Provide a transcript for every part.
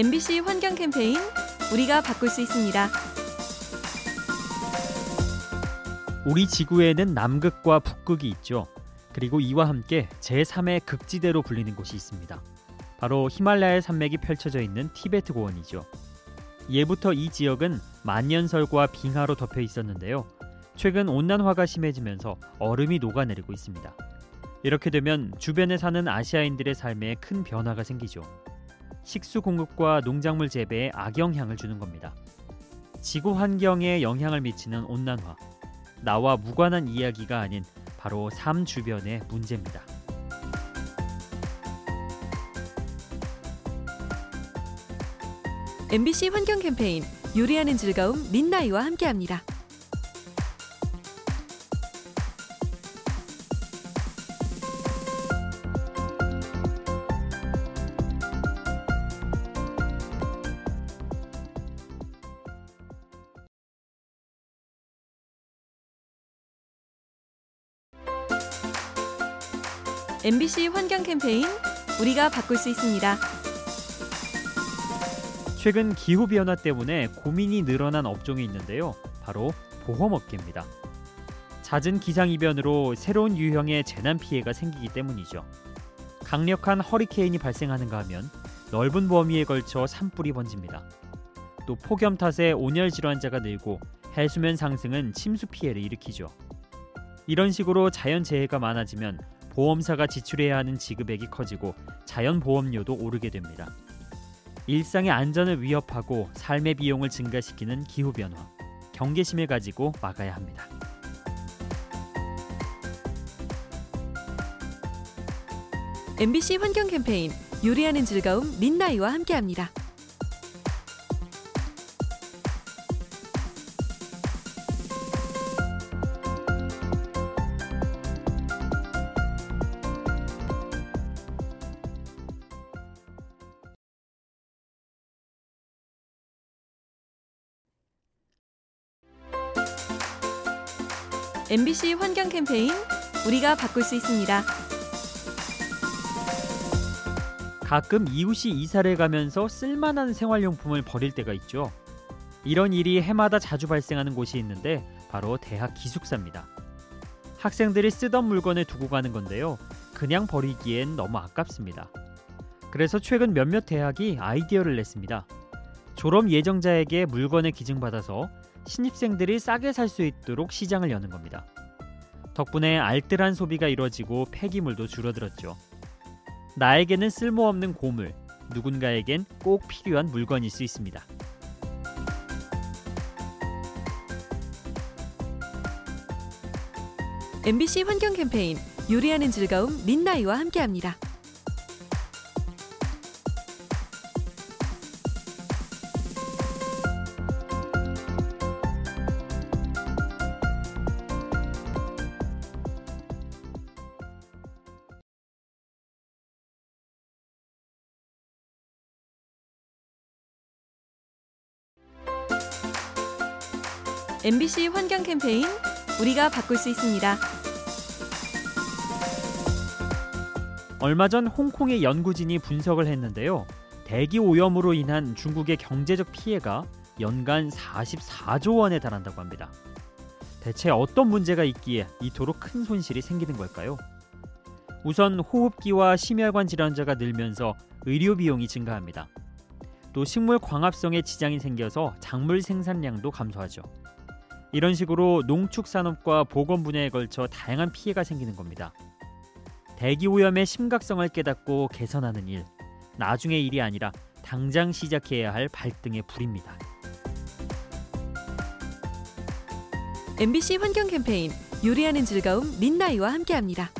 MBC 환경 캠페인 우리가 바꿀 수 있습니다. 우리 지구에는 남극과 북극이 있죠. 그리고 이와 함께 제3의 극지대로 불리는 곳이 있습니다. 바로 히말라야 산맥이 펼쳐져 있는 티베트 고원이죠. 예부터 이 지역은 만년설과 빙하로 덮여 있었는데요. 최근 온난화가 심해지면서 얼음이 녹아내리고 있습니다. 이렇게 되면 주변에 사는 아시아인들의 삶에 큰 변화가 생기죠. 식수 공급과 농작물 재배에 악영향을 주는 겁니다. 지구 환경에 영향을 미치는 온난화. 나와 무관한 이야기가 아닌 바로 삶 주변의 문제입니다. MBC 환경 캠페인 요리하는 즐거움 민나이와 함께합니다. MBC 환경 캠페인 우리가 바꿀 수 있습니다. 최근 기후 변화 때문에 고민이 늘어난 업종이 있는데요. 바로 보험업계입니다. 잦은 기상 이변으로 새로운 유형의 재난 피해가 생기기 때문이죠. 강력한 허리케인이 발생하는가 하면 넓은 범위에 걸쳐 산불이 번집니다. 또 폭염 탓에 온열 질환자가 늘고 해수면 상승은 침수 피해를 일으키죠. 이런 식으로 자연 재해가 많아지면 보험사가 지출해야 하는 지급액이 커지고 자연 보험료도 오르게 됩니다. 일상의 안전을 위협하고 삶의 비용을 증가시키는 기후 변화, 경계심을 가지고 막아야 합니다. MBC 환경 캠페인 요리하는 즐거움 민나이와 함께합니다. MBC 환경 캠페인 우리가 바꿀 수 있습니다. 가끔 이웃이 이사를 가면서 쓸만한 생활용품을 버릴 때가 있죠. 이런 일이 해마다 자주 발생하는 곳이 있는데 바로 대학 기숙사입니다. 학생들이 쓰던 물건을 두고 가는 건데요. 그냥 버리기엔 너무 아깝습니다. 그래서 최근 몇몇 대학이 아이디어를 냈습니다. 졸업 예정자에게 물건을 기증받아서 신입생들이 싸게 살 수 있도록 시장을 여는 겁니다. 덕분에 알뜰한 소비가 이루어지고 폐기물도 줄어들었죠. 나에게는 쓸모없는 고물, 누군가에겐 꼭 필요한 물건일 수 있습니다. MBC 환경 캠페인 요리하는 즐거움 민나이와 함께합니다. MBC 환경 캠페인 우리가 바꿀 수 있습니다. 얼마 전 홍콩의 연구진이 분석을 했는데요. 대기 오염으로 인한 중국의 경제적 피해가 연간 44조 원에 달한다고 합니다. 대체 어떤 문제가 있기에 이토록 큰 손실이 생기는 걸까요? 우선 호흡기와 심혈관 질환자가 늘면서 의료 비용이 증가합니다. 또 식물 광합성에 지장이 생겨서 작물 생산량도 감소하죠. 이런 식으로 농축산업과 보건 분야에 걸쳐 다양한 피해가 생기는 겁니다. 대기 오염의 심각성을 깨닫고 개선하는 일, 나중의 일이 아니라 당장 시작해야 할 발등의 불입니다. MBC 환경 캠페인 요리하는 즐거움 민나이와 함께합니다.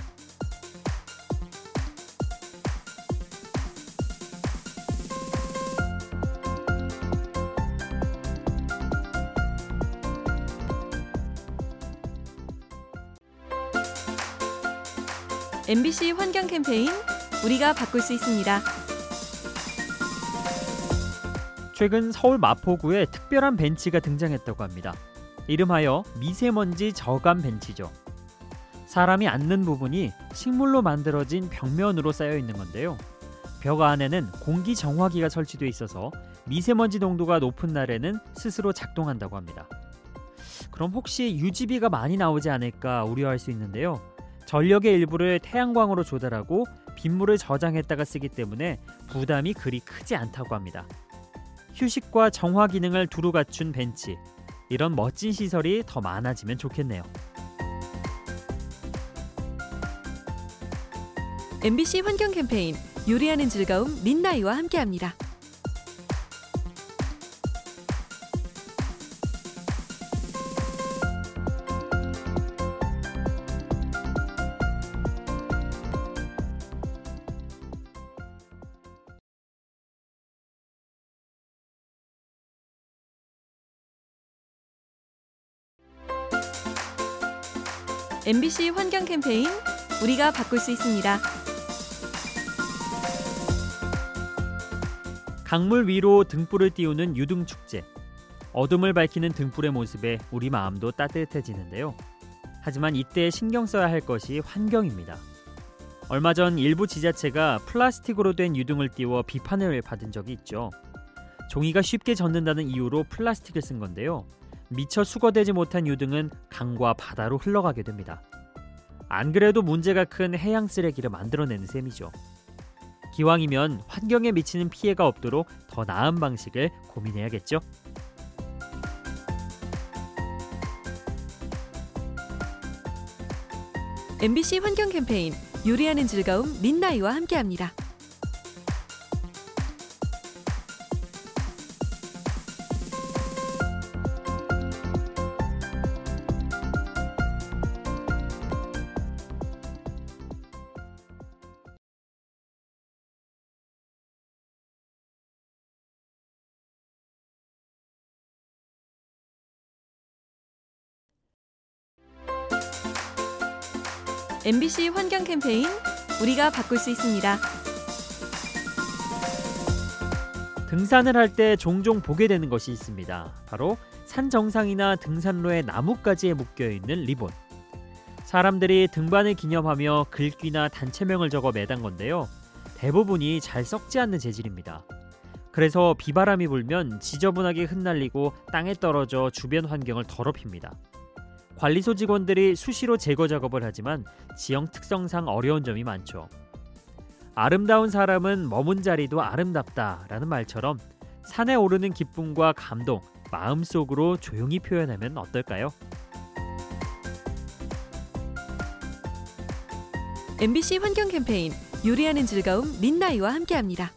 MBC 환경 캠페인 우리가 바꿀 수 있습니다. 최근 서울 마포구에 특별한 벤치가 등장했다고 합니다. 이름하여 미세먼지 저감 벤치죠. 사람이 앉는 부분이 식물로 만들어진 벽면으로 쌓여 있는 건데요. 벽 안에는 공기 정화기가 설치돼 있어서 미세먼지 농도가 높은 날에는 스스로 작동한다고 합니다. 그럼 혹시 유지비가 많이 나오지 않을까 우려할 수 있는데요. 전력의 일부를 태양광으로 조달하고 빗물을 저장했다가 쓰기 때문에 부담이 그리 크지 않다고 합니다. 휴식과 정화 기능을 두루 갖춘 벤치. 이런 멋진 시설이 더 많아지면 좋겠네요. MBC 환경 캠페인 요리하는 즐거움 민나이와 함께합니다. MBC 환경 캠페인 우리가 바꿀 수 있습니다. 강물 위로 등불을 띄우는 유등 축제. 어둠을 밝히는 등불의 모습에 우리 마음도 따뜻해지는데요. 하지만 이때 신경 써야 할 것이 환경입니다. 얼마 전 일부 지자체가 플라스틱으로 된 유등을 띄워 비판을 받은 적이 있죠. 종이가 쉽게 젖는다는 이유로 플라스틱을 쓴 건데요. 미처 수거되지 못한 유등은 강과 바다로 흘러가게 됩니다. 안 그래도 문제가 큰 해양 쓰레기를 만들어내는 셈이죠. 기왕이면 환경에 미치는 피해가 없도록 더 나은 방식을 고민해야겠죠. 환경 캠페인 요리하는 즐거움 민나이와 함께합니다. MBC 환경 캠페인 우리가 바꿀 수 있습니다. 등산을 할 때 종종 보게 되는 것이 있습니다. 바로 산 정상이나 등산로의 나뭇가지에 묶여 있는 리본. 사람들이 등반을 기념하며 글귀나 단체명을 적어 매단 건데요. 대부분이 잘 썩지 않는 재질입니다. 그래서 비바람이 불면 지저분하게 흩날리고 땅에 떨어져 주변 환경을 더럽힙니다. 관리소 직원들이 수시로 제거 작업을 하지만 지형 특성상 어려운 점이 많죠. 아름다운 사람은 머문 자리도 아름답다라는 말처럼 산에 오르는 기쁨과 감동 마음속으로 조용히 표현하면 어떨까요? MBC 환경 캠페인 요리하는 즐거움 민나이와 함께합니다.